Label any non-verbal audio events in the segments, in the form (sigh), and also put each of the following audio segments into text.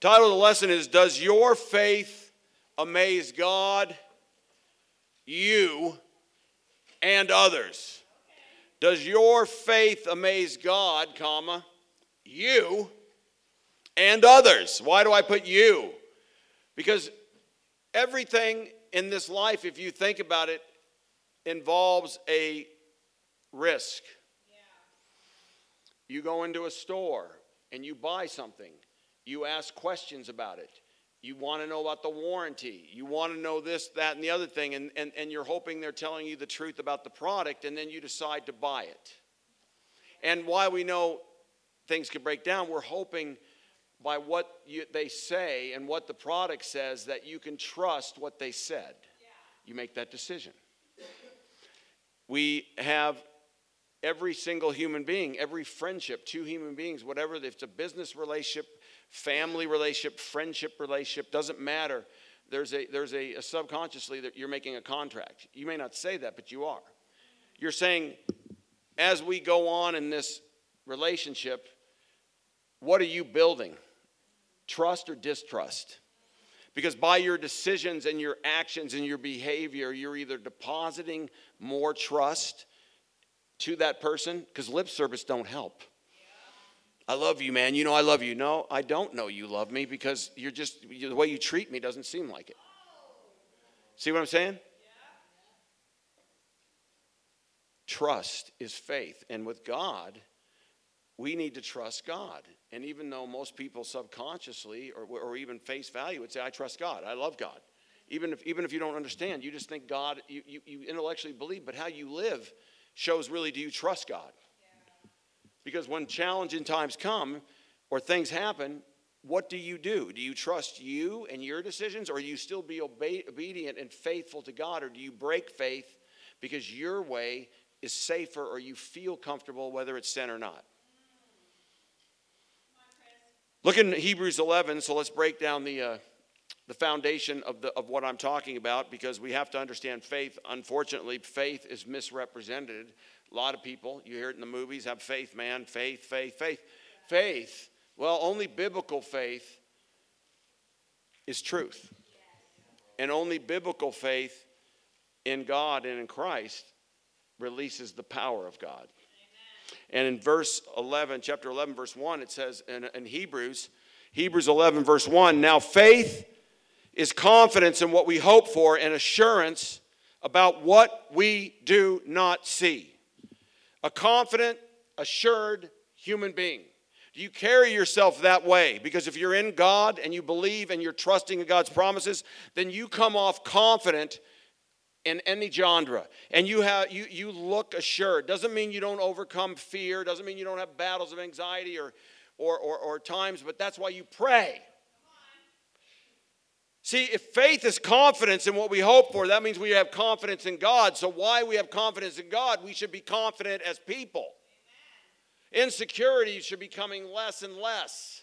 Title of the lesson is Does Your Faith Amaze God, You, and Others? Does your faith amaze God, comma, you, and others? Why do I put you? Because everything in this life, if you think about it, involves a risk. You go into a store and you buy something, you ask questions about it. You want to know about the warranty. You want to know this, that, and the other thing, and, and, and you're hoping they're telling you the truth about the product, and then you decide to buy it. And why we know things can break down, we're hoping by what you, they say and what the product says that you can trust what they said. You make that decision. We have every single human being, every friendship, two human beings, whatever, if it's a business relationship, family relationship, friendship relationship, doesn't matter. There's a there's a, a subconsciously that you're making a contract. You may not say that, but you are. You're saying, as we go on in this relationship, what are you building? Trust or distrust? Because by your decisions and your actions and your behavior, you're either depositing more trust to that person, because lip service don't help. I love you, man. You know I love you. No, I don't know you love me because you're just, the way you treat me doesn't seem like it. See what I'm saying? Trust is faith. And with God, we need to trust God. And even though most people subconsciously or, or even face value would say, I trust God, I love God. Even if, even if you don't understand, you just think God, you, you, you intellectually believe, but how you live shows really do you trust God? Because when challenging times come or things happen, what do you do? Do you trust you and your decisions, or do you still be obe- obedient and faithful to God, or do you break faith because your way is safer or you feel comfortable whether it's sin or not? Look in Hebrews 11, so let's break down the, uh, the foundation of, the, of what I'm talking about because we have to understand faith. Unfortunately, faith is misrepresented. A lot of people, you hear it in the movies, have faith, man, faith, faith, faith. Faith, well, only biblical faith is truth. And only biblical faith in God and in Christ releases the power of God. And in verse 11, chapter 11, verse 1, it says in, in Hebrews, Hebrews 11, verse 1, now faith is confidence in what we hope for and assurance about what we do not see. A confident, assured human being. Do you carry yourself that way? Because if you're in God and you believe and you're trusting in God's promises, then you come off confident in any genre and you have you you look assured doesn't mean you don't overcome fear doesn't mean you don't have battles of anxiety or or or, or times but that's why you pray see if faith is confidence in what we hope for that means we have confidence in god. So why we have confidence in god? We should be confident as people. Insecurity should be coming less and less.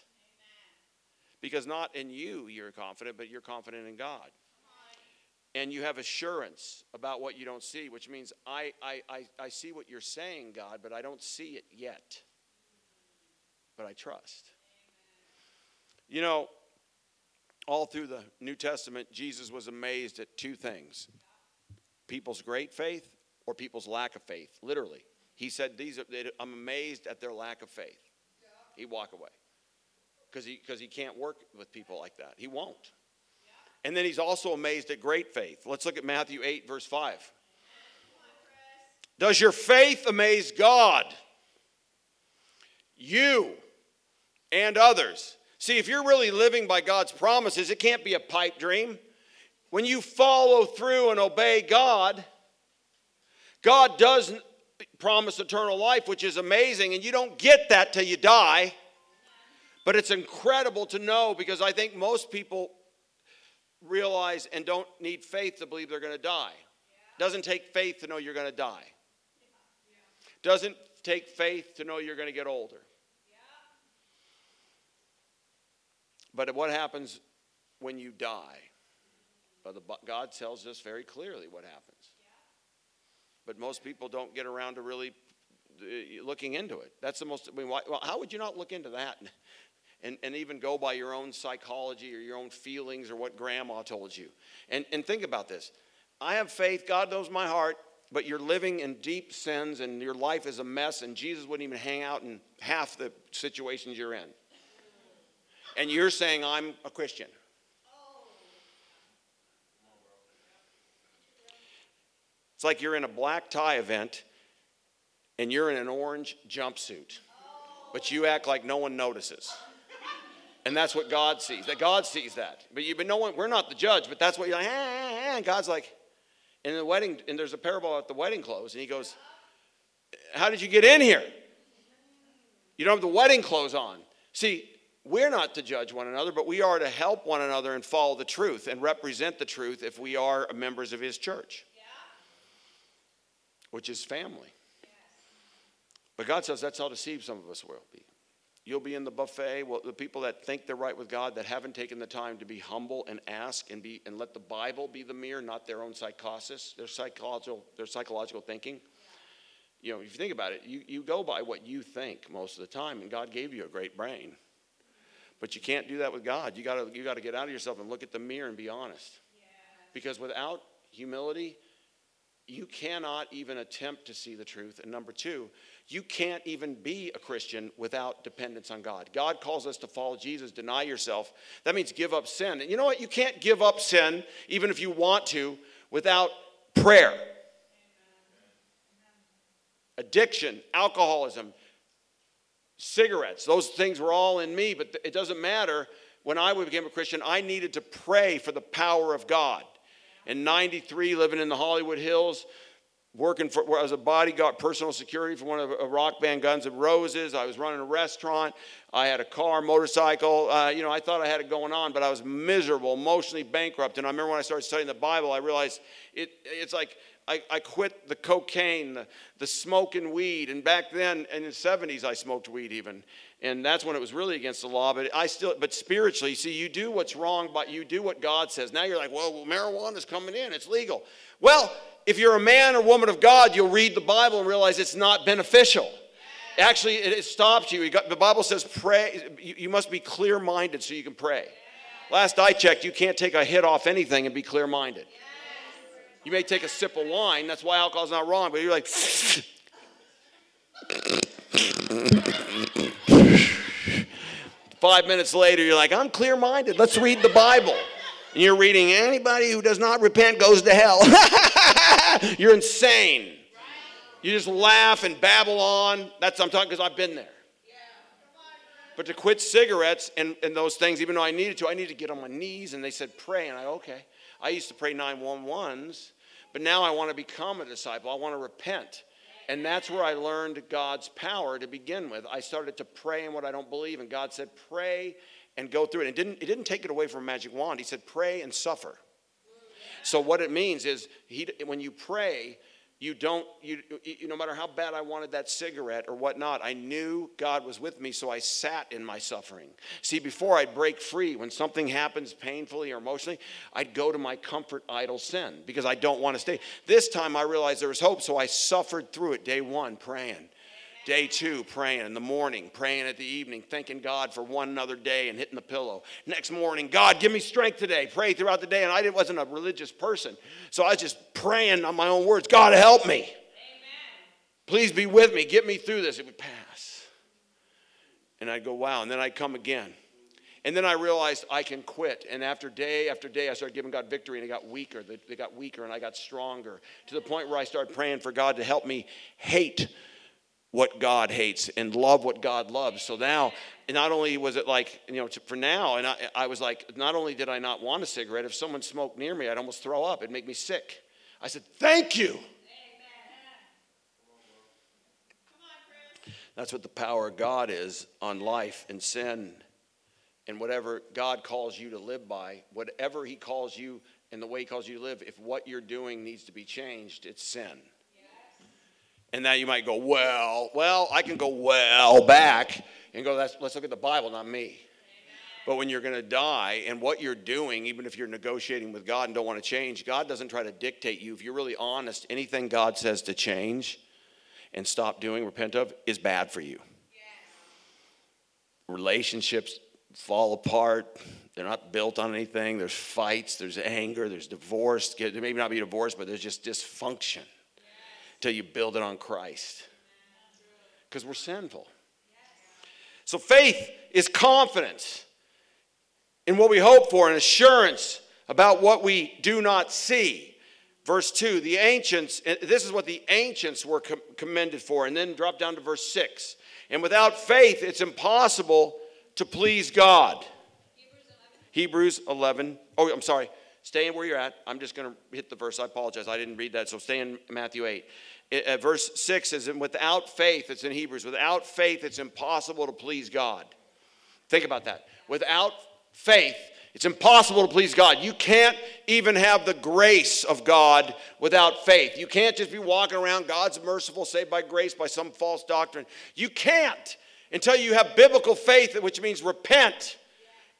Because not in you you're confident but you're confident in god. And you have assurance about what you don't see, which means I, I, I, I, see what you're saying, God, but I don't see it yet. But I trust. You know, all through the New Testament, Jesus was amazed at two things people's great faith or people's lack of faith, literally. He said, These are, I'm amazed at their lack of faith. He'd walk away because he, cause he can't work with people like that. He won't. And then he's also amazed at great faith. Let's look at Matthew 8, verse 5. Does your faith amaze God? You and others. See, if you're really living by God's promises, it can't be a pipe dream. When you follow through and obey God, God does promise eternal life, which is amazing, and you don't get that till you die. But it's incredible to know because I think most people realize and don't need faith to believe they're going to die. Doesn't take faith to know you're going to die. Doesn't take faith to know you're going to get older. But what happens when you die? The, God tells us very clearly what happens. But most people don't get around to really uh, looking into it. That's the most, I mean, why, well, how would you not look into that? (laughs) and, and even go by your own psychology or your own feelings or what grandma told you. And, and think about this I have faith, God knows my heart, but you're living in deep sins and your life is a mess, and Jesus wouldn't even hang out in half the situations you're in. And you're saying, I'm a Christian. It's like you're in a black tie event and you're in an orange jumpsuit, but you act like no one notices. And that's what God sees. That God sees that. But you, but no one, we're not the judge, but that's what you're like, and God's like, in the wedding, and there's a parable at the wedding clothes, and he goes, How did you get in here? You don't have the wedding clothes on. See, we're not to judge one another, but we are to help one another and follow the truth and represent the truth if we are members of his church which is family. But God says that's how deceived some of us will be. You'll be in the buffet. Well, the people that think they're right with God, that haven't taken the time to be humble and ask and be and let the Bible be the mirror, not their own psychosis, their psychological, their psychological thinking. You know, if you think about it, you, you go by what you think most of the time, and God gave you a great brain. But you can't do that with God. You gotta you gotta get out of yourself and look at the mirror and be honest. Because without humility, you cannot even attempt to see the truth. And number two, you can't even be a Christian without dependence on God. God calls us to follow Jesus, deny yourself. That means give up sin. And you know what? You can't give up sin, even if you want to, without prayer. Addiction, alcoholism, cigarettes, those things were all in me, but it doesn't matter. When I became a Christian, I needed to pray for the power of God in 93 living in the Hollywood Hills, working for, as a bodyguard, personal security for one of a rock band Guns N' Roses. I was running a restaurant. I had a car, motorcycle. Uh, you know, I thought I had it going on, but I was miserable, emotionally bankrupt. And I remember when I started studying the Bible, I realized it, it's like I, I quit the cocaine, the, the smoking weed. And back then, in the 70s, I smoked weed even and that's when it was really against the law but i still but spiritually see you do what's wrong but you do what god says. Now you're like well, well marijuana's coming in it's legal. Well if you're a man or woman of god you'll read the bible and realize it's not beneficial. Actually it, stops you, the bible says pray you, you must be clear-minded so you can pray. Last i checked you can't take a hit off anything and be clear-minded you may take a sip of wine that's why alcohol's not wrong but you're like (laughs) Five minutes later, you're like, I'm clear minded. Let's read the Bible. And you're reading, anybody who does not repent goes to hell. (laughs) you're insane. You just laugh and babble on. That's I'm talking because I've been there. But to quit cigarettes and, and those things, even though I needed to, I needed to get on my knees. And they said, pray. And I, okay. I used to pray 911s, but now I want to become a disciple. I want to repent. And that's where I learned God's power to begin with. I started to pray in what I don't believe, and God said, Pray and go through it. It didn't, it didn't take it away from a magic wand. He said, Pray and suffer. So, what it means is, he, when you pray, you don't, you, you, no matter how bad I wanted that cigarette or whatnot, I knew God was with me, so I sat in my suffering. See, before I'd break free, when something happens painfully or emotionally, I'd go to my comfort idol sin because I don't want to stay. This time I realized there was hope, so I suffered through it day one, praying. Day two, praying in the morning, praying at the evening, thanking God for one another day and hitting the pillow. Next morning, God, give me strength today. Pray throughout the day. And I wasn't a religious person, so I was just praying on my own words God, help me. Amen. Please be with me. Get me through this. It would pass. And I'd go, wow. And then I'd come again. And then I realized I can quit. And after day after day, I started giving God victory, and it got weaker. They got weaker, and I got stronger to the point where I started praying for God to help me hate what God hates and love what God loves. So now, not only was it like, you know, for now, and I, I, was like, not only did I not want a cigarette, if someone smoked near me, I'd almost throw up. It'd make me sick. I said, Thank you. That's what the power of God is on life and sin and whatever God calls you to live by, whatever He calls you and the way He calls you to live, if what you're doing needs to be changed, it's sin. And now you might go, well, well, I can go well back and go, let's, let's look at the Bible, not me. But when you're going to die and what you're doing, even if you're negotiating with God and don't want to change, God doesn't try to dictate you. If you're really honest, anything God says to change and stop doing, repent of, is bad for you. Relationships, fall apart. They're not built on anything. There's fights, there's anger, there's divorce. There may not be divorce, but there's just dysfunction until you build it on Christ. Because we're sinful. So faith is confidence in what we hope for and assurance about what we do not see. Verse 2, the ancients, eh, this is what the ancients were commended for. And then drop down to verse 6. And without faith, it's impossible to please God. Hebrews 11. Oh, I'm sorry. Stay where you're at. I'm just going to hit the verse. I apologize. I didn't read that. So stay in Matthew 8. It, uh, verse 6 says, And without faith, it's in Hebrews, without faith, it's impossible to please God. Think about that. Without faith, it's impossible to please God. You can't even have the grace of God without faith. You can't just be walking around, God's merciful, saved by grace by some false doctrine. You can't until you have biblical faith, which means repent.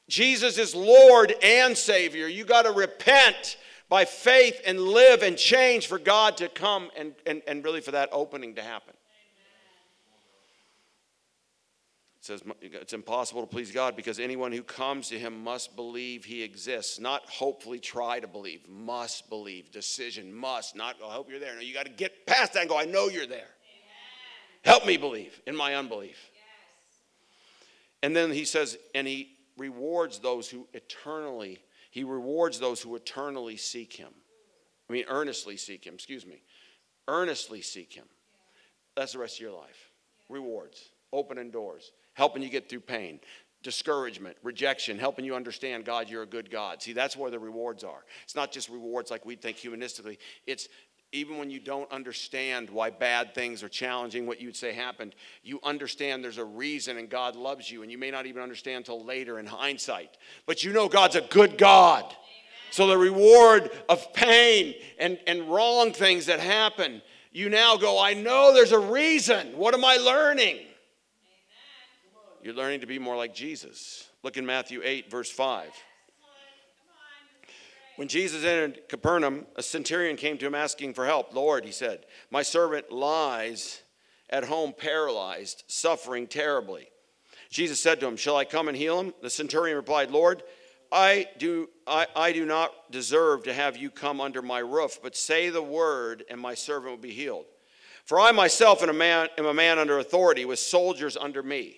Jesus is Lord and Savior. You got to repent by faith and live and change for God to come and, and, and really for that opening to happen. It says it's impossible to please God because anyone who comes to him must believe he exists, not hopefully try to believe, must believe, decision, must, not, oh, I hope you're there. No, you got to get past that and go, I know you're there. Amen. Help me believe in my unbelief. Yes. And then he says, and he rewards those who eternally, he rewards those who eternally seek him. I mean, earnestly seek him, excuse me. Earnestly seek him. That's the rest of your life. Rewards, opening doors helping you get through pain, discouragement, rejection, helping you understand, God, you're a good God. See, that's where the rewards are. It's not just rewards like we think humanistically, it's even when you don't understand why bad things are challenging what you'd say happened, you understand there's a reason and God loves you, and you may not even understand until later in hindsight. But you know God's a good God. Amen. So the reward of pain and, and wrong things that happen, you now go, I know there's a reason. What am I learning? You're learning to be more like Jesus. Look in Matthew 8, verse 5. When Jesus entered Capernaum, a centurion came to him asking for help. Lord, he said, my servant lies at home paralyzed, suffering terribly. Jesus said to him, Shall I come and heal him? The centurion replied, Lord, I do, I, I do not deserve to have you come under my roof, but say the word, and my servant will be healed. For I myself am a man, am a man under authority, with soldiers under me.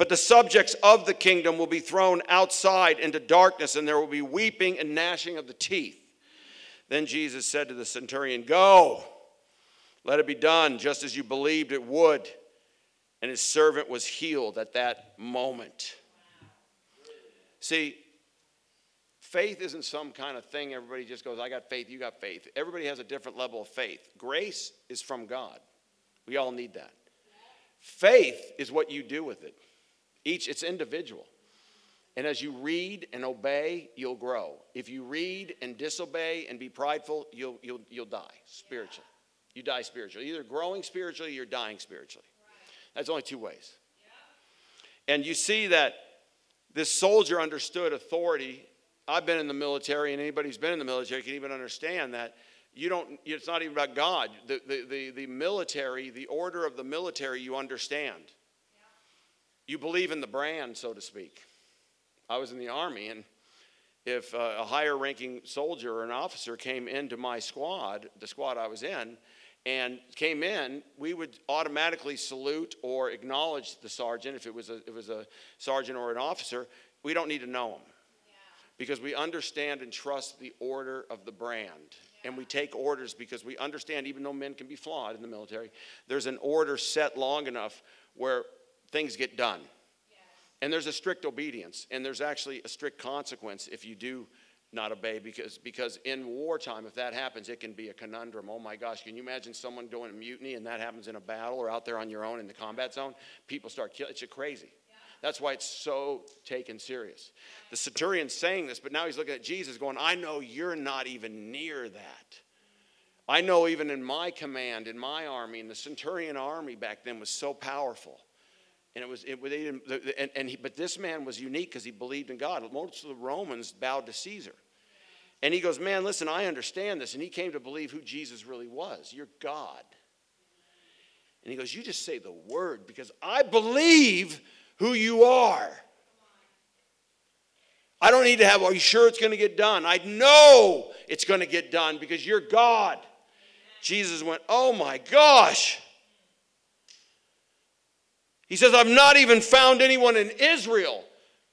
But the subjects of the kingdom will be thrown outside into darkness, and there will be weeping and gnashing of the teeth. Then Jesus said to the centurion, Go, let it be done just as you believed it would. And his servant was healed at that moment. See, faith isn't some kind of thing everybody just goes, I got faith, you got faith. Everybody has a different level of faith. Grace is from God. We all need that. Faith is what you do with it. Each, it's individual. And as you read and obey, you'll grow. If you read and disobey and be prideful, you'll, you'll, you'll die spiritually. You die spiritually. Either growing spiritually or you're dying spiritually. That's only two ways. And you see that this soldier understood authority. I've been in the military, and anybody who's been in the military can even understand that you don't, it's not even about God. The, the, the, the military, the order of the military, you understand you believe in the brand, so to speak. I was in the Army, and if uh, a higher ranking soldier or an officer came into my squad, the squad I was in, and came in, we would automatically salute or acknowledge the sergeant if it was a, it was a sergeant or an officer. We don't need to know him because we understand and trust the order of the brand. And we take orders because we understand, even though men can be flawed in the military, there's an order set long enough where things get done. Yes. And there's a strict obedience, and there's actually a strict consequence if you do not obey because because in wartime if that happens it can be a conundrum oh my gosh can you imagine someone doing a mutiny and that happens in a battle or out there on your own in the combat zone people start killing it's crazy That's why it's so taken serious. The centurion's saying this, but now he's looking at Jesus going, I know you're not even near that. I know even in my command, in my army, in the centurion army back then was so powerful. And it was, it, they didn't, and, and he, but this man was unique because he believed in God. Most of the Romans bowed to Caesar. And he goes, Man, listen, I understand this. And he came to believe who Jesus really was. You're God. And he goes, You just say the word because I believe who you are. I don't need to have, are you sure it's going to get done? I know it's going to get done because you're God. Jesus went, Oh my gosh. He says, I've not even found anyone in Israel.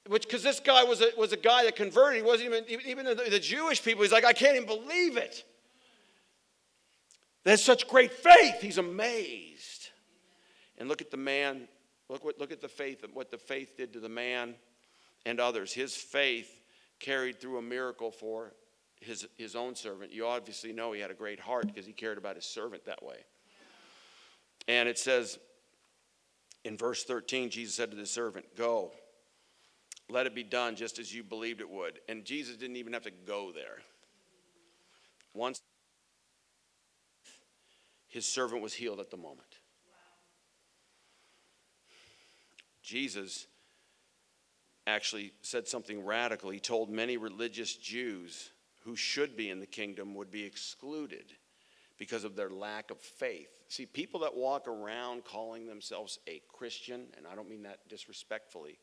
Which, because this guy was a, was a guy that converted. He wasn't even, even the, the Jewish people, he's like, I can't even believe it. There's such great faith. He's amazed. And look at the man, look, what, look at the faith, what the faith did to the man and others. His faith carried through a miracle for his, his own servant. You obviously know he had a great heart because he cared about his servant that way. And it says in verse 13, Jesus said to the servant, Go, let it be done just as you believed it would. And Jesus didn't even have to go there. Once his servant was healed at the moment. Jesus actually said something radical. He told many religious Jews who should be in the kingdom would be excluded because of their lack of faith. See, people that walk around calling themselves a Christian, and I don't mean that disrespectfully,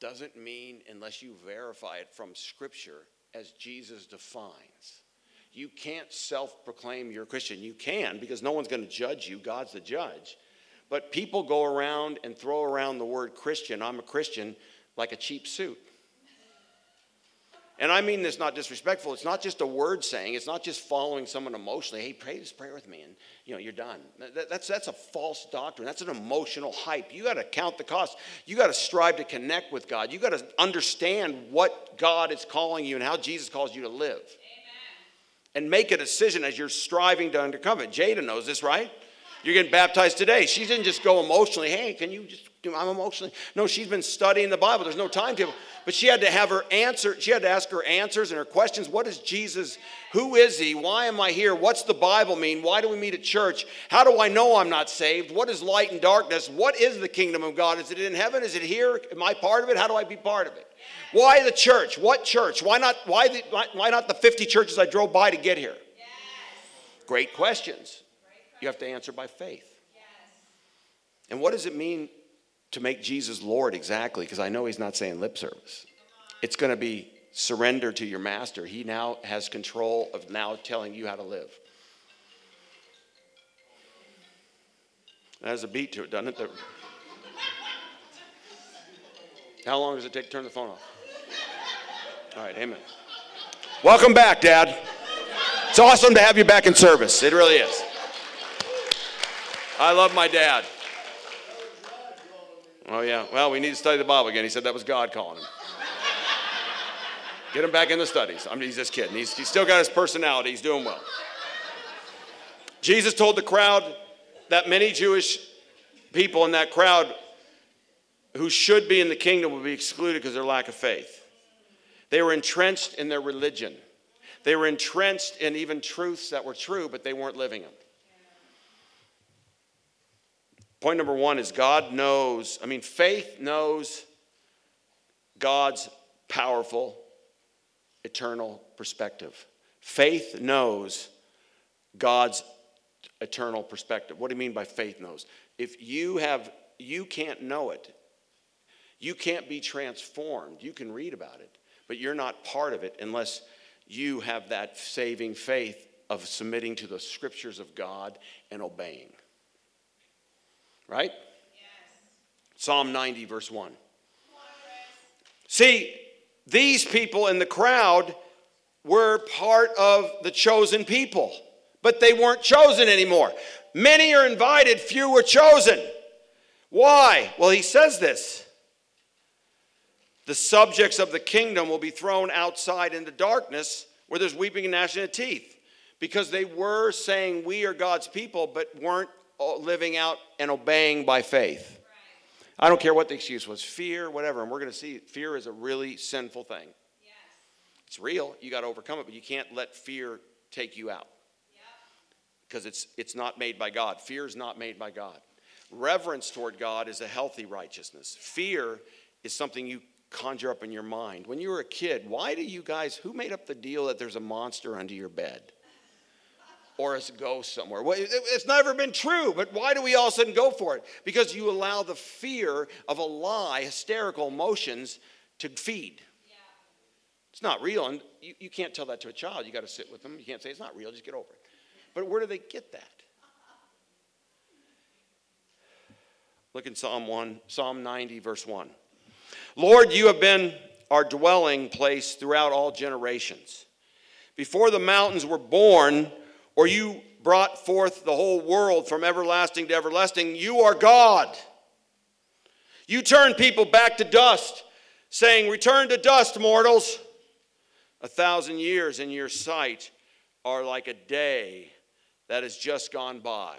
doesn't mean unless you verify it from Scripture as Jesus defines. You can't self proclaim you're a Christian. You can because no one's going to judge you, God's the judge. But people go around and throw around the word Christian, I'm a Christian, like a cheap suit. And I mean this not disrespectful. It's not just a word saying. It's not just following someone emotionally. Hey, pray this prayer with me, and you know you're done. that's that's a false doctrine. That's an emotional hype. You got to count the cost. You got to strive to connect with God. You got to understand what God is calling you and how Jesus calls you to live. Amen. And make a decision as you're striving to undercome it. Jada knows this, right? You're getting baptized today. She didn't just go emotionally. Hey, can you just I'm emotionally. No, she's been studying the Bible. There's no timetable. But she had to have her answer. She had to ask her answers and her questions. What is Jesus? Who is he? Why am I here? What's the Bible mean? Why do we meet at church? How do I know I'm not saved? What is light and darkness? What is the kingdom of God? Is it in heaven? Is it here? Am I part of it? How do I be part of it? Why the church? What church? Why not? Why, the, why not the 50 churches I drove by to get here? Great questions. You have to answer by faith. And what does it mean to make Jesus Lord exactly, because I know he's not saying lip service. It's going to be surrender to your master. He now has control of now telling you how to live. That has a beat to it, doesn't it? How long does it take to turn the phone off? All right, amen. Welcome back, Dad. It's awesome to have you back in service. It really is. I love my dad. Oh, yeah. Well, we need to study the Bible again. He said that was God calling him. Get him back in the studies. I mean, he's just kidding. He's, he's still got his personality. He's doing well. Jesus told the crowd that many Jewish people in that crowd who should be in the kingdom would be excluded because of their lack of faith. They were entrenched in their religion. They were entrenched in even truths that were true, but they weren't living them. Point number one is God knows, I mean, faith knows God's powerful, eternal perspective. Faith knows God's eternal perspective. What do you mean by faith knows? If you have, you can't know it. You can't be transformed. You can read about it, but you're not part of it unless you have that saving faith of submitting to the scriptures of God and obeying right? Yes. Psalm 90, verse 1. See, these people in the crowd were part of the chosen people, but they weren't chosen anymore. Many are invited, few were chosen. Why? Well, he says this the subjects of the kingdom will be thrown outside into darkness where there's weeping and gnashing of teeth because they were saying we are God's people but weren't living out and obeying by faith. I don't care what the excuse was fear, whatever. And we're going to see fear is a really sinful thing. Yes. It's real. You got to overcome it, but you can't let fear take you out because it's, it's not made by God. Fear is not made by God. Reverence toward God is a healthy righteousness. Fear is something you conjure up in your mind. When you were a kid, why do you guys, who made up the deal that there's a monster under your bed? Or a ghost somewhere. Well, it's never been true, but why do we all of a sudden go for it? Because you allow the fear of a lie, hysterical emotions, to feed. Yeah. It's not real, and you, you can't tell that to a child. You got to sit with them. You can't say it's not real, just get over it. But where do they get that? (laughs) Look in Psalm 1, Psalm 90, verse 1. Lord, you have been our dwelling place throughout all generations. Before the mountains were born, or you brought forth the whole world from everlasting to everlasting, you are God. You turn people back to dust, saying, Return to dust, mortals. A thousand years in your sight are like a day that has just gone by,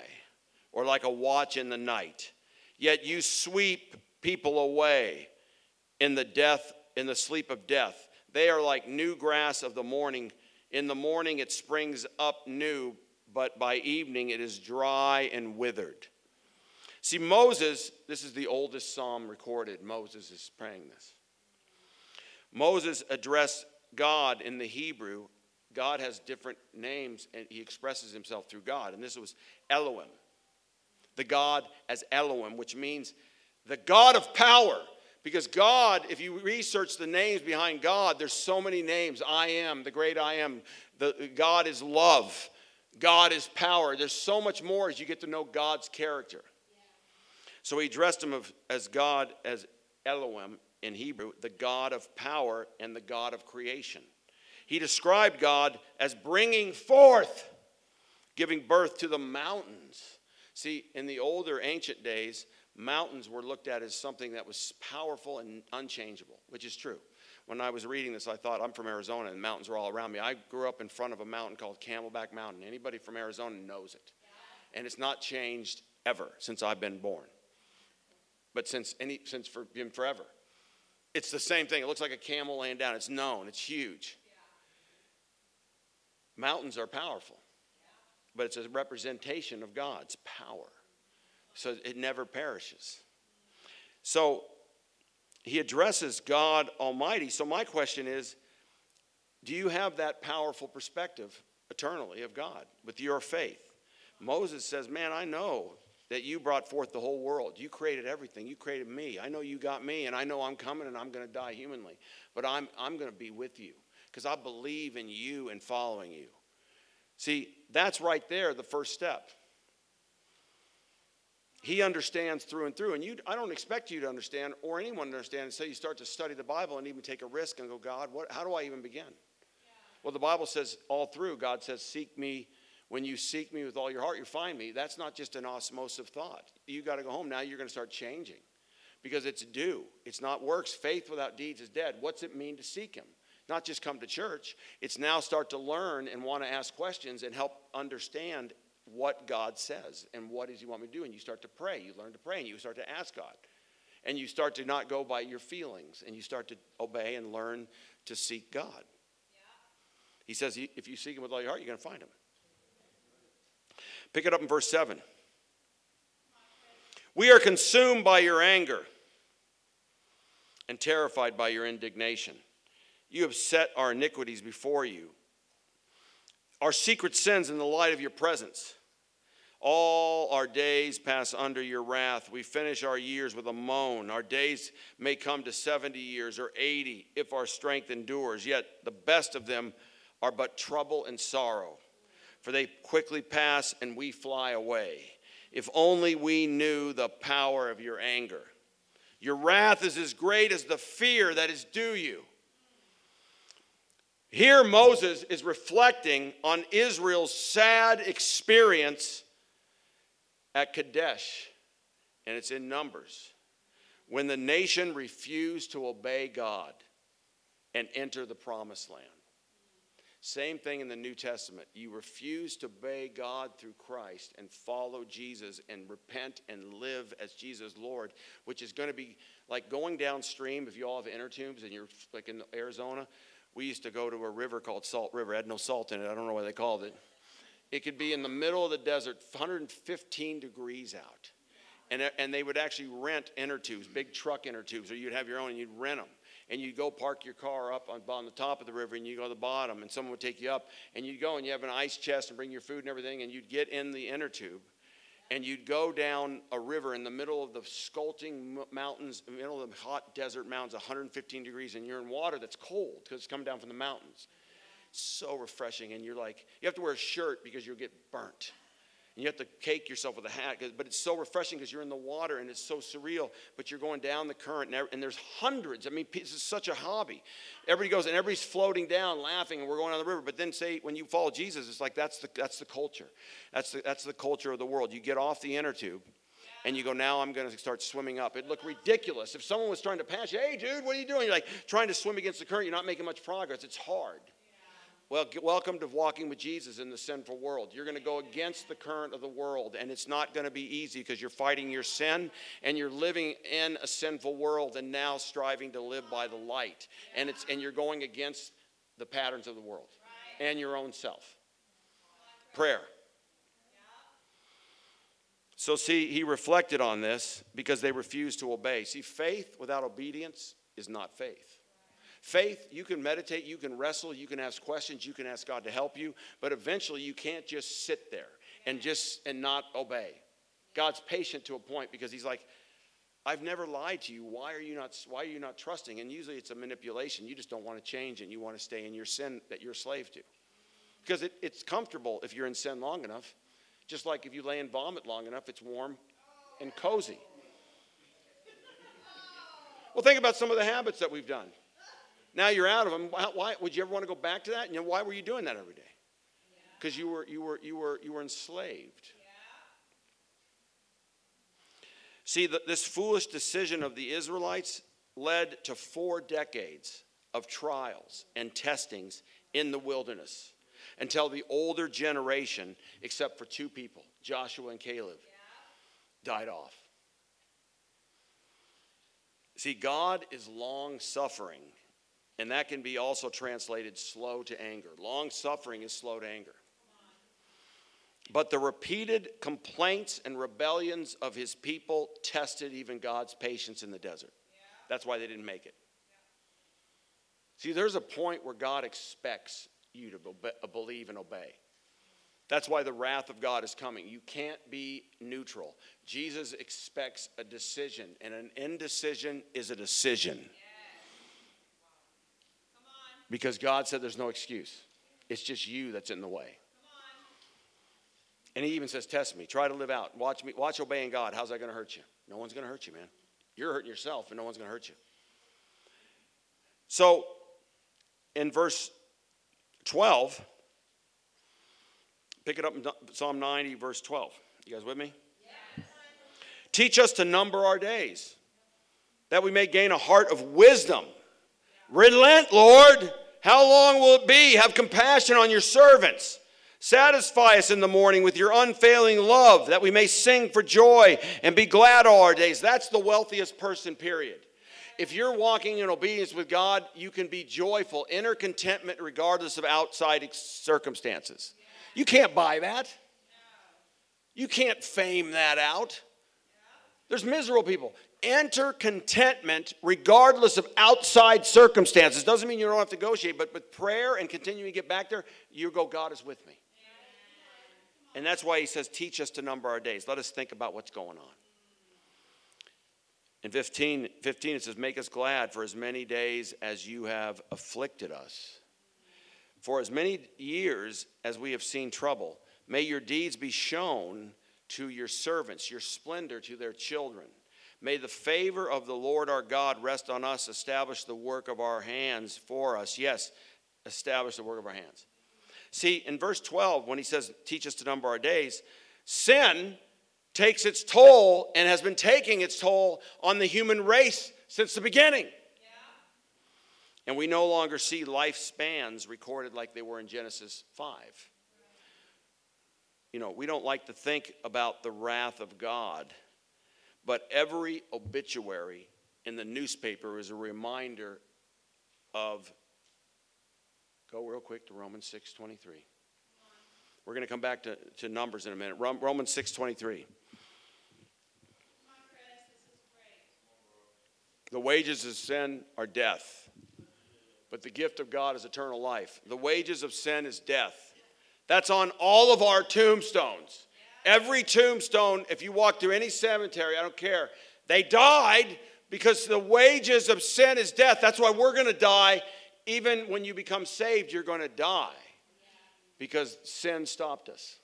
or like a watch in the night. Yet you sweep people away in the death, in the sleep of death. They are like new grass of the morning. In the morning it springs up new, but by evening it is dry and withered. See, Moses, this is the oldest psalm recorded. Moses is praying this. Moses addressed God in the Hebrew. God has different names and he expresses himself through God. And this was Elohim, the God as Elohim, which means the God of power. Because God, if you research the names behind God, there's so many names. I am, the great I am. The, God is love. God is power. There's so much more as you get to know God's character. So he dressed him as God, as Elohim in Hebrew, the God of power and the God of creation. He described God as bringing forth, giving birth to the mountains. See, in the older ancient days, mountains were looked at as something that was powerful and unchangeable, which is true. When I was reading this, I thought, I'm from Arizona and mountains are all around me. I grew up in front of a mountain called Camelback Mountain. Anybody from Arizona knows it. And it's not changed ever since I've been born. But since any since for forever. It's the same thing. It looks like a camel laying down. It's known. It's huge. Mountains are powerful. But it's a representation of God's power so it never perishes. So he addresses God Almighty. So my question is do you have that powerful perspective eternally of God with your faith? Moses says, Man, I know that you brought forth the whole world. You created everything. You created me. I know you got me, and I know I'm coming and I'm going to die humanly. But I'm, I'm going to be with you because I believe in you and following you. See, that's right there, the first step. He understands through and through. And you, I don't expect you to understand or anyone to understand until you start to study the Bible and even take a risk and go, God, what, how do I even begin? Yeah. Well, the Bible says all through, God says, Seek me. When you seek me with all your heart, you find me. That's not just an osmosis thought. You got to go home. Now you're going to start changing because it's due. It's not works. Faith without deeds is dead. What's it mean to seek Him? Not just come to church. It's now start to learn and want to ask questions and help understand what God says and what does He want me to do. And you start to pray. You learn to pray and you start to ask God. And you start to not go by your feelings and you start to obey and learn to seek God. Yeah. He says, if you seek Him with all your heart, you're going to find Him. Pick it up in verse 7. We are consumed by your anger and terrified by your indignation. You have set our iniquities before you, our secret sins in the light of your presence. All our days pass under your wrath. We finish our years with a moan. Our days may come to 70 years or 80 if our strength endures, yet the best of them are but trouble and sorrow, for they quickly pass and we fly away. If only we knew the power of your anger. Your wrath is as great as the fear that is due you. Here, Moses is reflecting on Israel's sad experience at Kadesh, and it's in Numbers, when the nation refused to obey God and enter the promised land. Same thing in the New Testament. You refuse to obey God through Christ and follow Jesus and repent and live as Jesus Lord, which is going to be like going downstream. If you all have inner tubes and you're like in Arizona, we used to go to a river called Salt River. It had no salt in it. I don't know why they called it. It could be in the middle of the desert, 115 degrees out. And, uh, and they would actually rent inner tubes, big truck inner tubes, or you'd have your own and you'd rent them and you'd go park your car up on, on the top of the river and you go to the bottom and someone would take you up and you'd go and you have an ice chest and bring your food and everything and you'd get in the inner tube and you'd go down a river in the middle of the sculpting mountains, middle of the hot desert mountains, 115 degrees, and you're in water that's cold because it's coming down from the mountains. So refreshing, and you're like, you have to wear a shirt because you'll get burnt. And you have to cake yourself with a hat, but it's so refreshing because you're in the water and it's so surreal. But you're going down the current, and there's hundreds. I mean, this is such a hobby. Everybody goes and everybody's floating down, laughing, and we're going on the river. But then, say when you follow Jesus, it's like that's the that's the culture. That's the that's the culture of the world. You get off the inner tube, and you go, now I'm going to start swimming up. It'd look ridiculous if someone was trying to pass you. Hey, dude, what are you doing? You're like trying to swim against the current. You're not making much progress. It's hard. Well, welcome to walking with Jesus in the sinful world. You're going to go against the current of the world, and it's not going to be easy because you're fighting your sin and you're living in a sinful world and now striving to live by the light. And, it's, and you're going against the patterns of the world and your own self. Prayer. So, see, he reflected on this because they refused to obey. See, faith without obedience is not faith. Faith, you can meditate, you can wrestle, you can ask questions, you can ask God to help you, but eventually you can't just sit there and just and not obey. God's patient to a point because he's like, I've never lied to you. Why are you not why are you not trusting? And usually it's a manipulation. You just don't want to change and you want to stay in your sin that you're a slave to. Because it, it's comfortable if you're in sin long enough. Just like if you lay in vomit long enough, it's warm and cozy. Well, think about some of the habits that we've done. Now you're out of them. Why, would you ever want to go back to that? And you know, why were you doing that every day? Because you were you were you were you were enslaved. See, the, this foolish decision of the Israelites led to four decades of trials and testings in the wilderness until the older generation, except for two people, Joshua and Caleb, died off. See, God is long suffering and that can be also translated slow to anger. Long suffering is slow to anger. But the repeated complaints and rebellions of his people tested even God's patience in the desert. That's why they didn't make it. See, there's a point where God expects you to believe and obey. That's why the wrath of God is coming. You can't be neutral. Jesus expects a decision, and an indecision is a decision because God said there's no excuse. It's just you that's in the way. And he even says, Test me. Try to live out. Watch me. Watch obeying God. How's that going to hurt you? No one's going to hurt you, man. You're hurting yourself, and no one's going to hurt you. So, in verse 12, pick it up in Psalm 90, verse 12. You guys with me? Yes. Teach us to number our days, that we may gain a heart of wisdom. Relent, Lord. How long will it be? Have compassion on your servants. Satisfy us in the morning with your unfailing love, that we may sing for joy and be glad all our days. That's the wealthiest person, period. If you're walking in obedience with God, you can be joyful, inner contentment regardless of outside circumstances. You can't buy that. You can't fame that out. There's miserable people enter contentment regardless of outside circumstances. Doesn't mean you don't have to negotiate, but with prayer and continuing to get back there, you go, God is with me. And that's why he says, teach us to number our days. Let us think about what's going on. In 15, 15, it says, Make us glad for as many days as you have afflicted us. For as many years as we have seen trouble, may your deeds be shown to your servants, your splendor to their children. May the favor of the Lord our God rest on us, establish the work of our hands for us. Yes, establish the work of our hands. See, in verse 12, when he says, Teach us to number our days, sin takes its toll and has been taking its toll on the human race since the beginning. And we no longer see lifespans recorded like they were in Genesis 5. You know, we don't like to think about the wrath of God, but every obituary in the newspaper is a reminder of go real quick to Romans 6:23. We're going to come back to, to numbers in a minute. Romans 6:23. The wages of sin are death, but the gift of God is eternal life. The wages of sin is death. That's on all of our tombstones. Every tombstone, if you walk through any cemetery, I don't care, they died because the wages of sin is death. That's why we're going to die. Even when you become saved, you're going to die because sin stopped us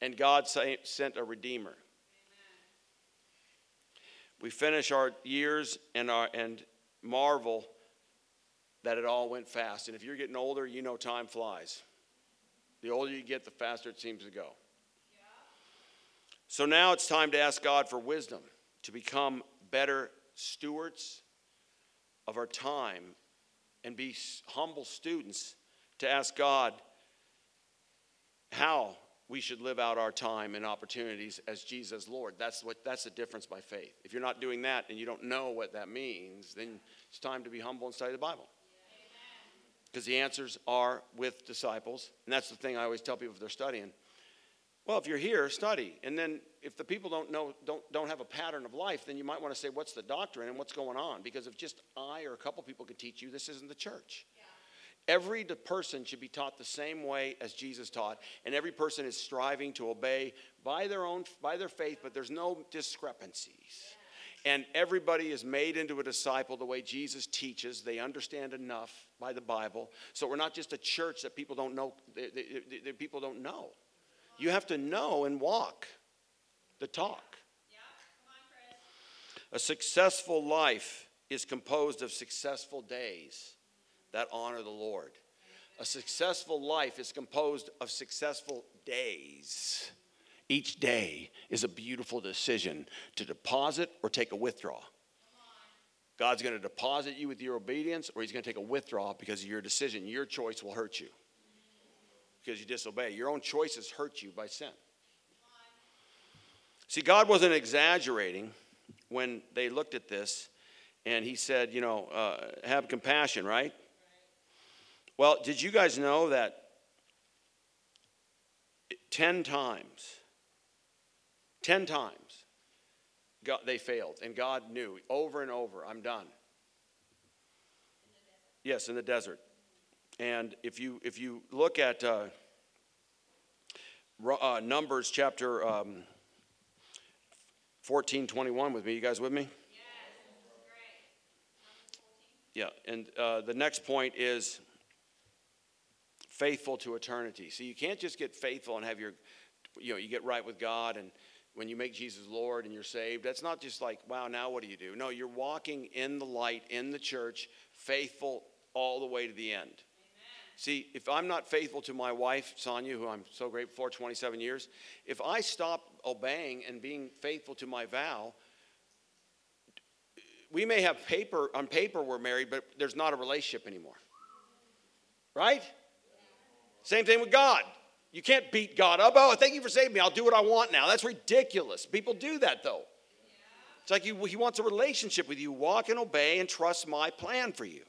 and God sent a redeemer we finish our years and, our, and marvel that it all went fast. And if you're getting older, you know time flies. The older you get, the faster it seems to go. Yeah. So now it's time to ask God for wisdom to become better stewards of our time and be humble students to ask God how we should live out our time and opportunities as Jesus Lord. That's what that's the difference by faith. If you're not doing that and you don't know what that means, then it's time to be humble and study the Bible. Because the answers are with disciples. And that's the thing I always tell people if they're studying. Well, if you're here, study. And then if the people don't know, don't, don't have a pattern of life, then you might want to say, what's the doctrine and what's going on? Because if just I or a couple people could teach you, this isn't the church. Every person should be taught the same way as Jesus taught, and every person is striving to obey by their own by their faith, but there's no discrepancies. And everybody is made into a disciple the way Jesus teaches. They understand enough by the Bible. So we're not just a church that people don't know. That people don't know. You have to know and walk the talk. A successful life is composed of successful days that honor the Lord. A successful life is composed of successful days. Each day is a beautiful decision to deposit or take a withdrawal. God's going to deposit you with your obedience, or He's going to take a withdrawal because of your decision. Your choice will hurt you because you disobey. Your own choices hurt you by sin. See, God wasn't exaggerating when they looked at this and He said, you know, uh, have compassion, right? Well, did you guys know that 10 times, 10 times, God, they failed, and God knew over and over, I'm done. Yes, in the desert. And if you if you look at uh, uh, Numbers chapter um, 14, 21 with me, you guys with me? Yeah, and uh, the next point is faithful to eternity. So you can't just get faithful and have your, you know, you get right with God and when you make Jesus Lord and you're saved, that's not just like, wow, now what do you do? No, you're walking in the light, in the church, faithful all the way to the end. See, if I'm not faithful to my wife, Sonia, who I'm so grateful for 27 years, if I stop obeying and being faithful to my vow, we may have paper, on paper we're married, but there's not a relationship anymore. Right? Same thing with God. You can't beat God up. Oh, thank you for saving me. I'll do what I want now. That's ridiculous. People do that though. It's like he wants a relationship with you. Walk and obey and trust my plan for you.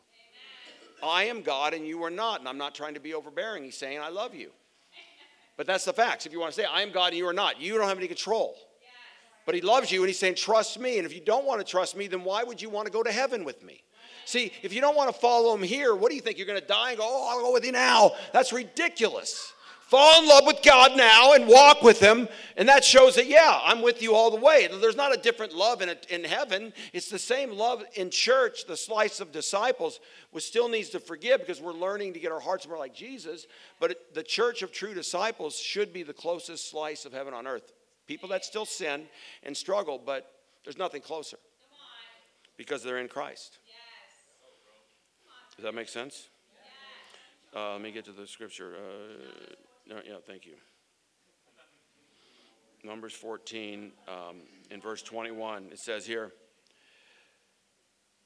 Amen. I am God and you are not. And I'm not trying to be overbearing. He's saying, I love you. But that's the facts. If you want to say, I am God and you are not, you don't have any control. But he loves you and he's saying, trust me. And if you don't want to trust me, then why would you want to go to heaven with me? See, if you don't want to follow him here, what do you think? You're going to die and go, oh, I'll go with you now. That's ridiculous. Fall in love with God now and walk with him. And that shows that, yeah, I'm with you all the way. There's not a different love in, in heaven. It's the same love in church, the slice of disciples, which still needs to forgive because we're learning to get our hearts more like Jesus. But the church of true disciples should be the closest slice of heaven on earth. People that still sin and struggle, but there's nothing closer because they're in Christ. Does that make sense? Uh, let me get to the scripture. Uh, no, yeah, thank you. Numbers 14, um, in verse 21, it says here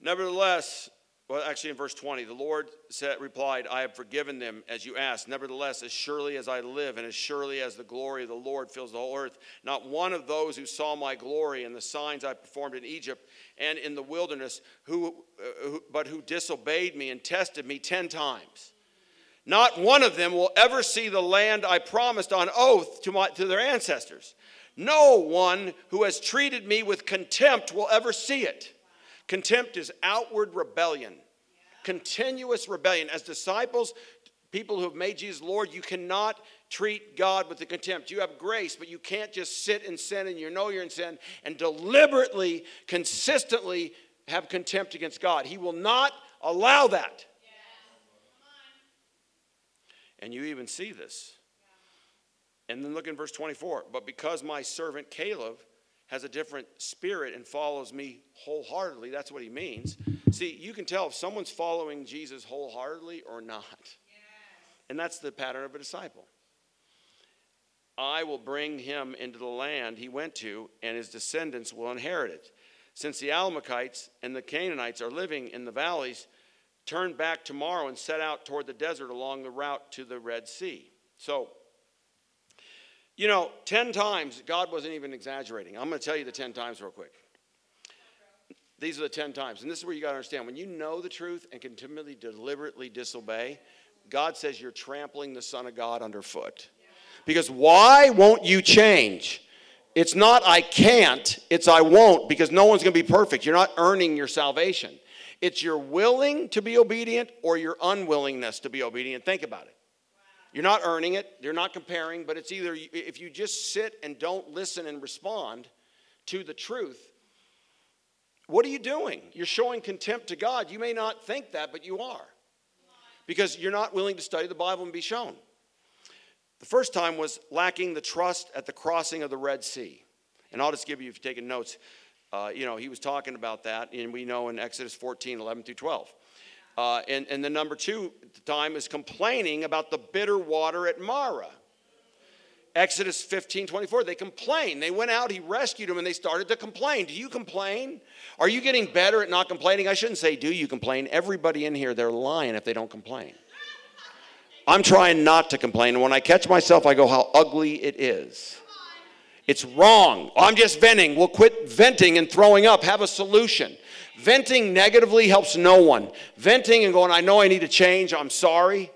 Nevertheless, well, actually, in verse 20, the Lord said, replied, I have forgiven them as you asked. Nevertheless, as surely as I live, and as surely as the glory of the Lord fills the whole earth, not one of those who saw my glory and the signs I performed in Egypt and in the wilderness, who, uh, who, but who disobeyed me and tested me ten times, not one of them will ever see the land I promised on oath to, my, to their ancestors. No one who has treated me with contempt will ever see it. Contempt is outward rebellion, continuous rebellion. As disciples, people who have made Jesus Lord, you cannot treat God with the contempt. You have grace, but you can't just sit in sin and you know you're in sin and deliberately, consistently have contempt against God. He will not allow that. And you even see this. And then look in verse 24. But because my servant Caleb has a different spirit and follows me wholeheartedly. That's what he means. See, you can tell if someone's following Jesus wholeheartedly or not. And that's the pattern of a disciple. I will bring him into the land he went to, and his descendants will inherit it. Since the Amalekites and the Canaanites are living in the valleys, turn back tomorrow and set out toward the desert along the route to the Red Sea. So, you know, 10 times, God wasn't even exaggerating. I'm going to tell you the 10 times real quick. These are the 10 times. And this is where you got to understand when you know the truth and continually deliberately disobey, God says you're trampling the Son of God underfoot. Because why won't you change? It's not I can't, it's I won't, because no one's going to be perfect. You're not earning your salvation. It's your willing to be obedient or your unwillingness to be obedient. Think about it. You're not earning it, you're not comparing, but it's either if you just sit and don't listen and respond to the truth, what are you doing? You're showing contempt to God. You may not think that, but you are. Because you're not willing to study the Bible and be shown. The first time was lacking the trust at the crossing of the Red Sea. And I'll just give you, if you're taking notes, uh, you know, he was talking about that, and we know in Exodus 14, 11 through 12. Uh, and, and the number two time is complaining about the bitter water at Marah. Exodus 15, 24, they complain. They went out, he rescued them, and they started to complain. Do you complain? Are you getting better at not complaining? I shouldn't say, do you complain? Everybody in here, they're lying if they don't complain. I'm trying not to complain. And when I catch myself, I go, how ugly it is. It's wrong. I'm just venting. We'll quit venting and throwing up. Have a solution. Venting negatively helps no one. Venting and going, I know I need to change, I'm sorry,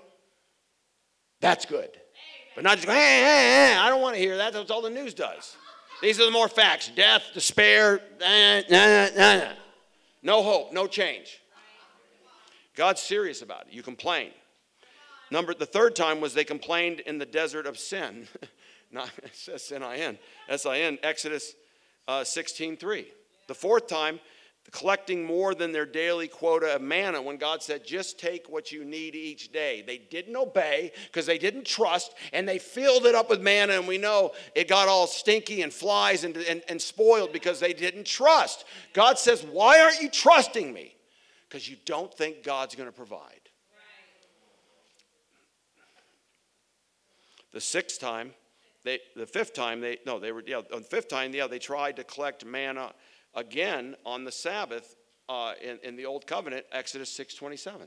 that's good. But not just, eh, eh, eh. I don't want to hear that. That's all the news does. These are the more facts death, despair, nah, nah, nah, no hope, no change. God's serious about it. You complain. Number the third time was they complained in the desert of sin. (laughs) Not (laughs) says sin Exodus uh, 16, 3. The fourth time, collecting more than their daily quota of manna when God said, just take what you need each day. They didn't obey because they didn't trust and they filled it up with manna. And we know it got all stinky and flies and, and, and spoiled because they didn't trust. God says, Why aren't you trusting me? Because you don't think God's going to provide. The sixth time, they, the fifth time, they, no, they were, yeah, on the fifth time, yeah, they tried to collect manna again on the Sabbath uh, in, in the Old Covenant, Exodus 6 27 yeah.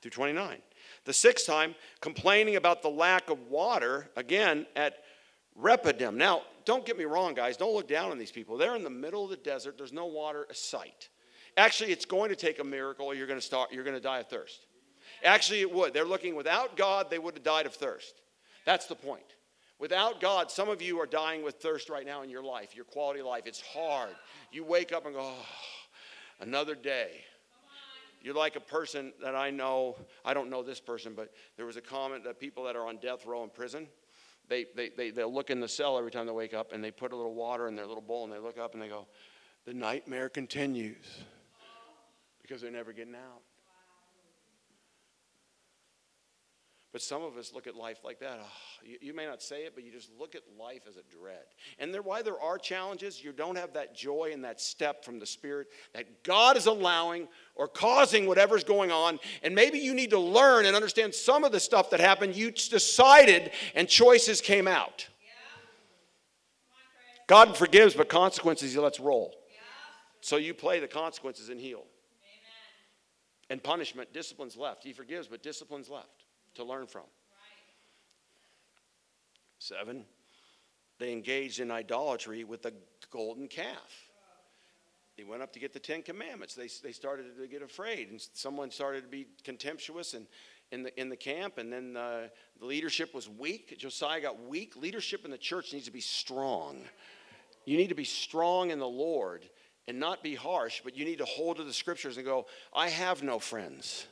through 29. The sixth time, complaining about the lack of water, again at Rephidim. Now, don't get me wrong, guys, don't look down on these people. They're in the middle of the desert, there's no water a sight. Actually, it's going to take a miracle or you're going to start, you're going to die of thirst. Actually, it would. They're looking without God, they would have died of thirst. That's the point. Without God, some of you are dying with thirst right now in your life, your quality of life. It's hard. You wake up and go, oh, another day. You're like a person that I know, I don't know this person, but there was a comment that people that are on death row in prison, they, they, they, they'll look in the cell every time they wake up and they put a little water in their little bowl and they look up and they go, the nightmare continues because they're never getting out. But some of us look at life like that. Oh, you, you, may not say it, but you just look at life as a dread. And there, why there are challenges, you don't have that joy and that step from the Spirit that God is allowing or causing whatever's going on. And maybe you need to learn and understand some of the stuff that happened. You decided and choices came out. God forgives, but consequences he lets roll. So you play the consequences and heal. And punishment, discipline's left. He forgives, but discipline's left to learn from. Seven, they engaged in idolatry with the golden calf. They went up to get the Ten Commandments. They, they started to get afraid, and someone started to be contemptuous and, in, the, in the camp, and then uh, the leadership was weak. Josiah got weak. Leadership in the church needs to be strong. You need to be strong in the Lord and not be harsh, but you need to hold to the scriptures and go, I have no friends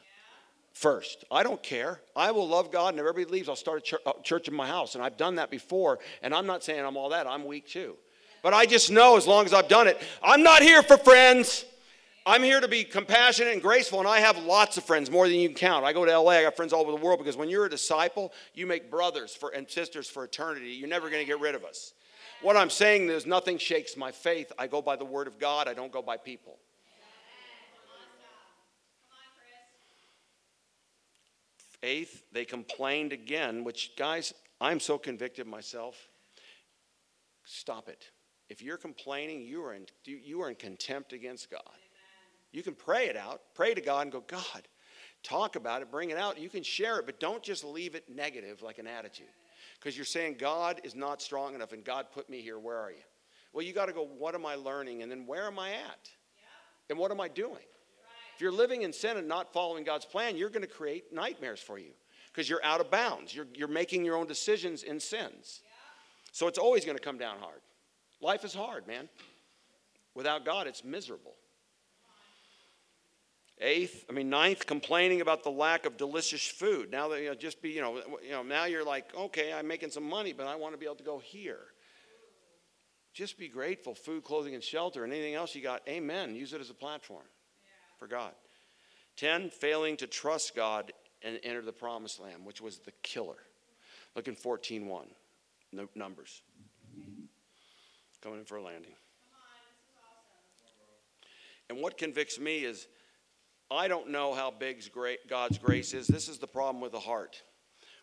first. I don't care. I will love God, and if everybody leaves, I'll start a church in my house. And I've done that before, and I'm not saying I'm all that. I'm weak too. But I just know as long as I've done it, I'm not here for friends. I'm here to be compassionate and graceful, and I have lots of friends, more than you can count. I go to LA, I got friends all over the world because when you're a disciple, you make brothers for, and sisters for eternity. You're never going to get rid of us. What I'm saying is, nothing shakes my faith. I go by the word of God, I don't go by people. Eighth, they complained again, which, guys, I'm so convicted myself. Stop it. If you're complaining, you are in, you are in contempt against God. You can pray it out, pray to God and go, God, talk about it, bring it out. You can share it, but don't just leave it negative like an attitude. Because you're saying, God is not strong enough and God put me here. Where are you? Well, you got to go, what am I learning? And then where am I at? And what am I doing? If you're living in sin and not following God's plan, you're going to create nightmares for you because you're out of bounds. You're, you're making your own decisions in sins. So it's always going to come down hard. Life is hard, man. Without God, it's miserable. Eighth, I mean, ninth, complaining about the lack of delicious food. Now that you know, just be, you know, you know, now you're like, okay, I'm making some money, but I want to be able to go here. Just be grateful, food, clothing, and shelter, and anything else you got. Amen. Use it as a platform for God. 10, failing to trust God and enter the promised land, which was the killer. Look in 14.1, no, Numbers. Coming in for a landing. And what convicts me is I don't know how big God's grace is. This is the problem with the heart.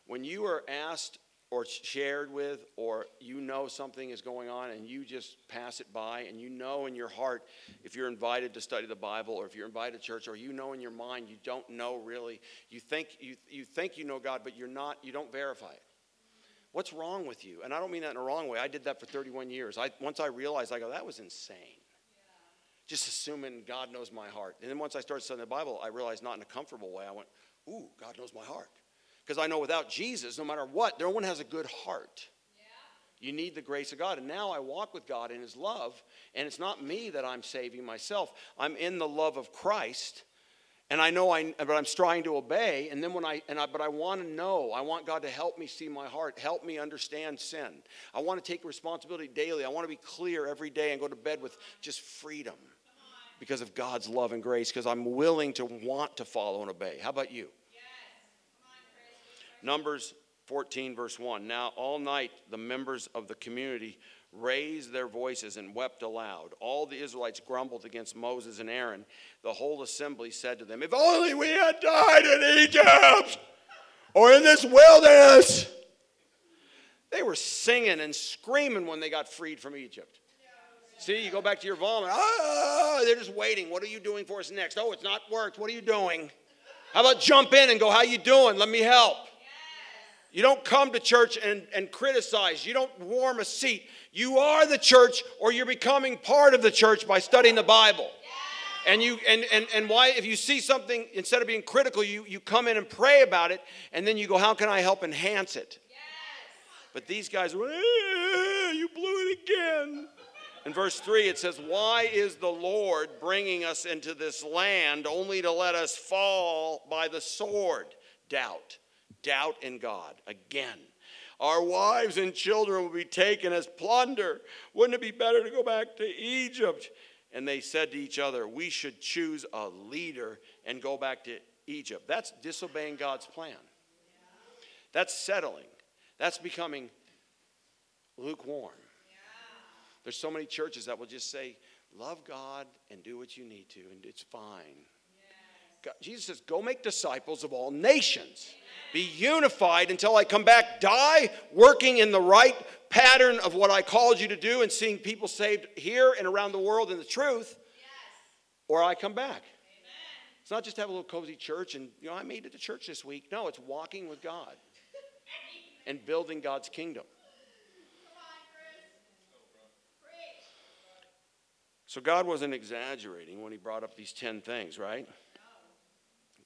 When you are asked or shared with, or you know something is going on and you just pass it by, and you know in your heart if you're invited to study the Bible or if you're invited to church, or you know in your mind you don't know really, you think you, you think you know God, but you're not, you don't verify it. What's wrong with you? And I don't mean that in a wrong way. I did that for 31 years. I, once I realized, I go, that was insane. Just assuming God knows my heart. And then once I started studying the Bible, I realized not in a comfortable way. I went, ooh, God knows my heart. Because I know without Jesus, no matter what, no one has a good heart. You need the grace of God. And now I walk with God in His love, and it's not me that I'm saving myself. I'm in the love of Christ, and I know I, but I'm striving to obey. And then when I, and I, but I want to know. I want God to help me see my heart, help me understand sin. I want to take responsibility daily. I want to be clear every day and go to bed with just freedom because of God's love and grace. Because I'm willing to want to follow and obey. How about you? Numbers 14, verse 1. Now, all night, the members of the community raised their voices and wept aloud. All the Israelites grumbled against Moses and Aaron. The whole assembly said to them, If only we had died in Egypt or in this wilderness. They were singing and screaming when they got freed from Egypt. See, you go back to your vomit. Ah, they're just waiting. What are you doing for us next? Oh, it's not worked. What are you doing? How about jump in and go, How you doing? Let me help. You don't come to church and, and criticize. You don't warm a seat. You are the church, or you're becoming part of the church by studying the Bible. And you and, and and why if you see something instead of being critical, you, you come in and pray about it, and then you go, How can I help enhance it? But these guys, eh, you blew it again. In verse 3, it says, Why is the Lord bringing us into this land only to let us fall by the sword? Doubt doubt in God again. Our wives and children will be taken as plunder. Wouldn't it be better to go back to Egypt? And they said to each other, We should choose a leader and go back to Egypt. That's disobeying God's plan. That's settling. That's becoming lukewarm. There's so many churches that will just say, Love God and do what you need to, and it's fine. Jesus says, Go make disciples of all nations. Be unified until I come back. Die working in the right pattern of what I called you to do and seeing people saved here and around the world in the truth. Yes. Or I come back. It's not just have a little cozy church and, you know, I made it to church this week. No, it's walking with God (laughs) and building God's kingdom. So God wasn't exaggerating when he brought up these 10 things, right?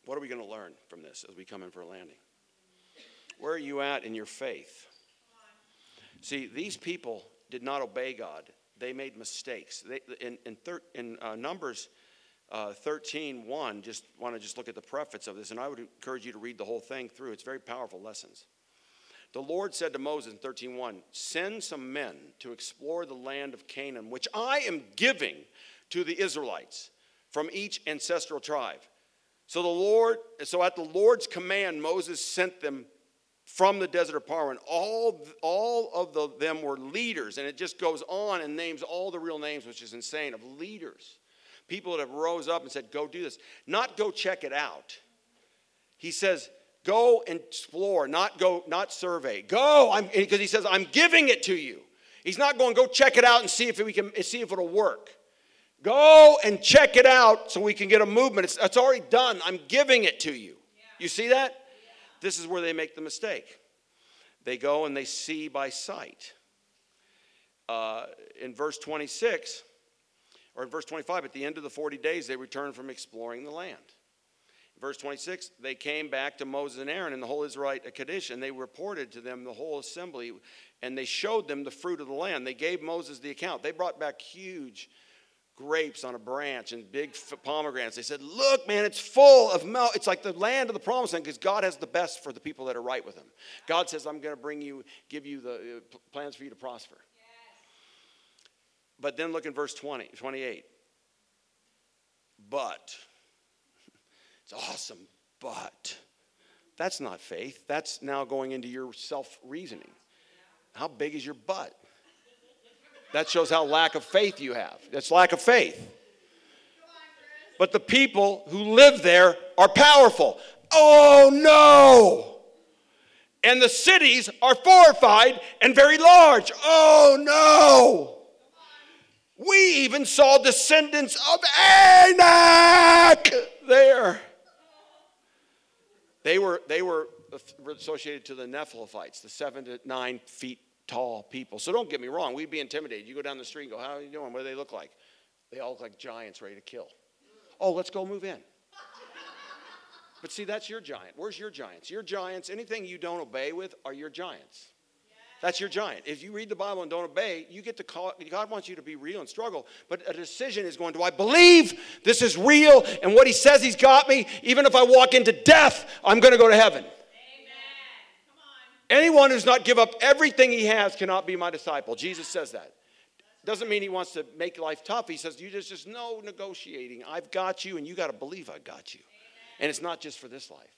What are we going to learn from this as we come in for a landing? Where are you at in your faith? See, these people did not obey God. They made mistakes. They, in in, thir, in uh, Numbers uh, 13, 1, just want to just look at the preface of this, and I would encourage you to read the whole thing through. It's very powerful lessons. The Lord said to Moses in 13:1, "Send some men to explore the land of Canaan, which I am giving to the Israelites from each ancestral tribe." So the Lord, so at the Lord's command, Moses sent them from the desert of Paran. All, all of the, them were leaders, and it just goes on and names all the real names, which is insane, of leaders. People that have rose up and said, go do this. Not go check it out. He says, go and explore, not go, not survey. Go, because he says, I'm giving it to you. He's not going, go check it out and see if we can see if it'll work. Go and check it out so we can get a movement. It's, it's already done. I'm giving it to you. You see that? This is where they make the mistake. They go and they see by sight. Uh, in verse 26, or in verse 25, at the end of the 40 days, they returned from exploring the land. Verse 26, they came back to Moses and Aaron and the whole Israelite at and they reported to them the whole assembly, and they showed them the fruit of the land. They gave Moses the account. They brought back huge grapes on a branch and big pomegranates. They said, Look, man, it's full of milk. It's like the land of the promised land because God has the best for the people that are right with Him. God says, I'm going to bring you, give you the uh, plans for you to prosper. But then look in verse 20, 28. But, (laughs) it's awesome, but. That's not faith. That's now going into your self reasoning. How big is your butt? That shows how lack of faith you have. That's lack of faith. But the people who live there are powerful. Oh no! And the cities are fortified and very large. Oh no! We even saw descendants of Anak there. They were, they were associated to the Nephilim, the seven to nine feet tall people. So don't get me wrong, we'd be intimidated. You go down the street and go, How are you doing? What do they look like? They all look like giants ready to kill. Oh, let's go move in. (laughs) But see, that's your giant. Where's your giants? Your giants, anything you don't obey with, are your giants. That's your giant. If you read the Bible and don't obey, you get to call, God wants you to be real and struggle. But a decision is going, do I believe this is real and what he says he's got me? Even if I walk into death, I'm going to go to heaven. Anyone who's not give up everything he has cannot be my disciple. Jesus says that. Doesn't mean he wants to make life tough. He says, you just, just no negotiating. I've got you, and you got to believe I've got you. Amen. And it's not just for this life,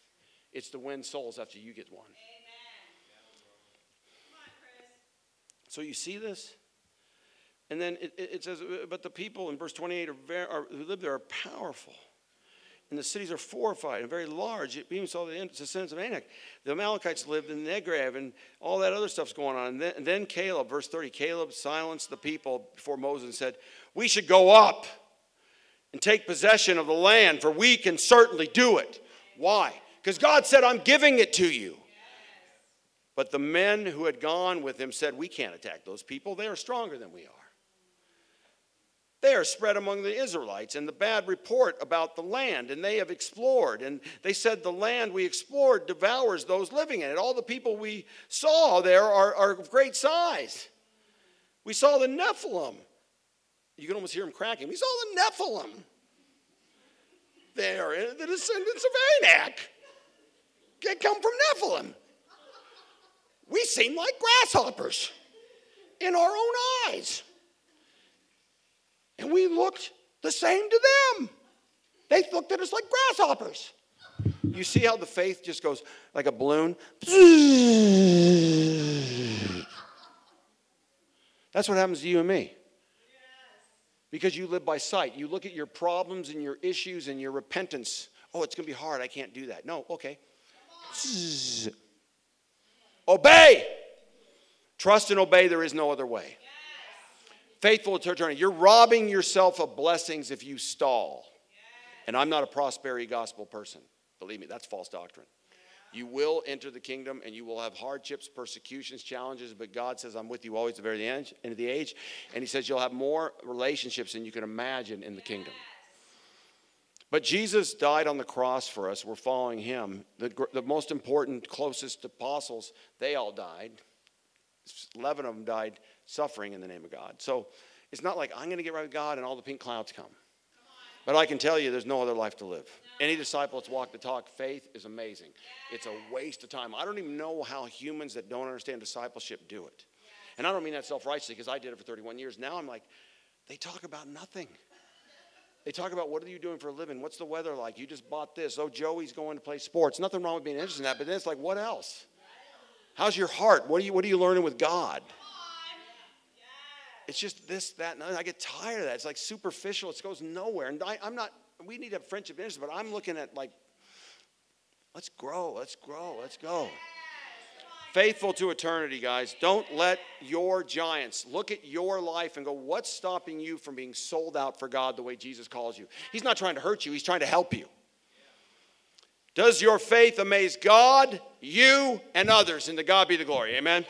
it's to win souls after you get one. so you see this? And then it, it, says, but the people in verse 28 are, very, are, who live there are powerful and the cities are fortified and very large. It even saw the descendants of Anak. The Amalekites lived in Negev, and all that other stuff's going on. And then, and then Caleb, verse 30, Caleb silenced the people before Moses and said, We should go up and take possession of the land, for we can certainly do it. Why? Because God said, I'm giving it to you. But the men who had gone with him said, We can't attack those people. They are stronger than we are. They are spread among the Israelites, and the bad report about the land, and they have explored. And they said, The land we explored devours those living in it. All the people we saw there are, are of great size. We saw the Nephilim. You can almost hear them cracking. We saw the Nephilim there, in uh, the descendants of Anak. They come from Nephilim. We seem like grasshoppers in our own eyes. And we looked the same to them. They looked at us like grasshoppers. You see how the faith just goes like a balloon? That's what happens to you and me. Because you live by sight. You look at your problems and your issues and your repentance. Oh, it's going to be hard. I can't do that. No, okay. Obey. Trust and obey. There is no other way faithful to eternity. You're robbing yourself of blessings if you stall. And I'm not a prosperity gospel person. Believe me, that's false doctrine. You will enter the kingdom and you will have hardships, persecutions, challenges, but God says, I'm with you always to the very end, end of the age. And He says, You'll have more relationships than you can imagine in the kingdom. But Jesus died on the cross for us. We're following Him. The, the most important, closest apostles, they all died. 11 of them died suffering in the name of God. So it's not like I'm going to get right with God and all the pink clouds come. But I can tell you there's no other life to live. Any disciple that's walked the talk, faith is amazing. It's a waste of time. I don't even know how humans that don't understand discipleship do it. And I don't mean that self righteously because I did it for 31 years. Now I'm like, they talk about nothing. They talk about what are you doing for a living? What's the weather like? You just bought this. Oh, Joey's going to play sports. Nothing wrong with being interested in that, but then it's like, what else? How's your heart? What are you, what are you learning with God? It's just this, that, and I get tired of that. It's like superficial. It goes nowhere. And I, am not, we need to have friendship interest, but I'm looking at like, let's grow, let's grow, let's go. Faithful to eternity, guys. Don't let your giants look at your life and go, what's stopping you from being sold out for God the way Jesus calls you? He's not trying to hurt you, He's trying to help you. Does your faith amaze God, you, and others? And to God be the glory. Amen.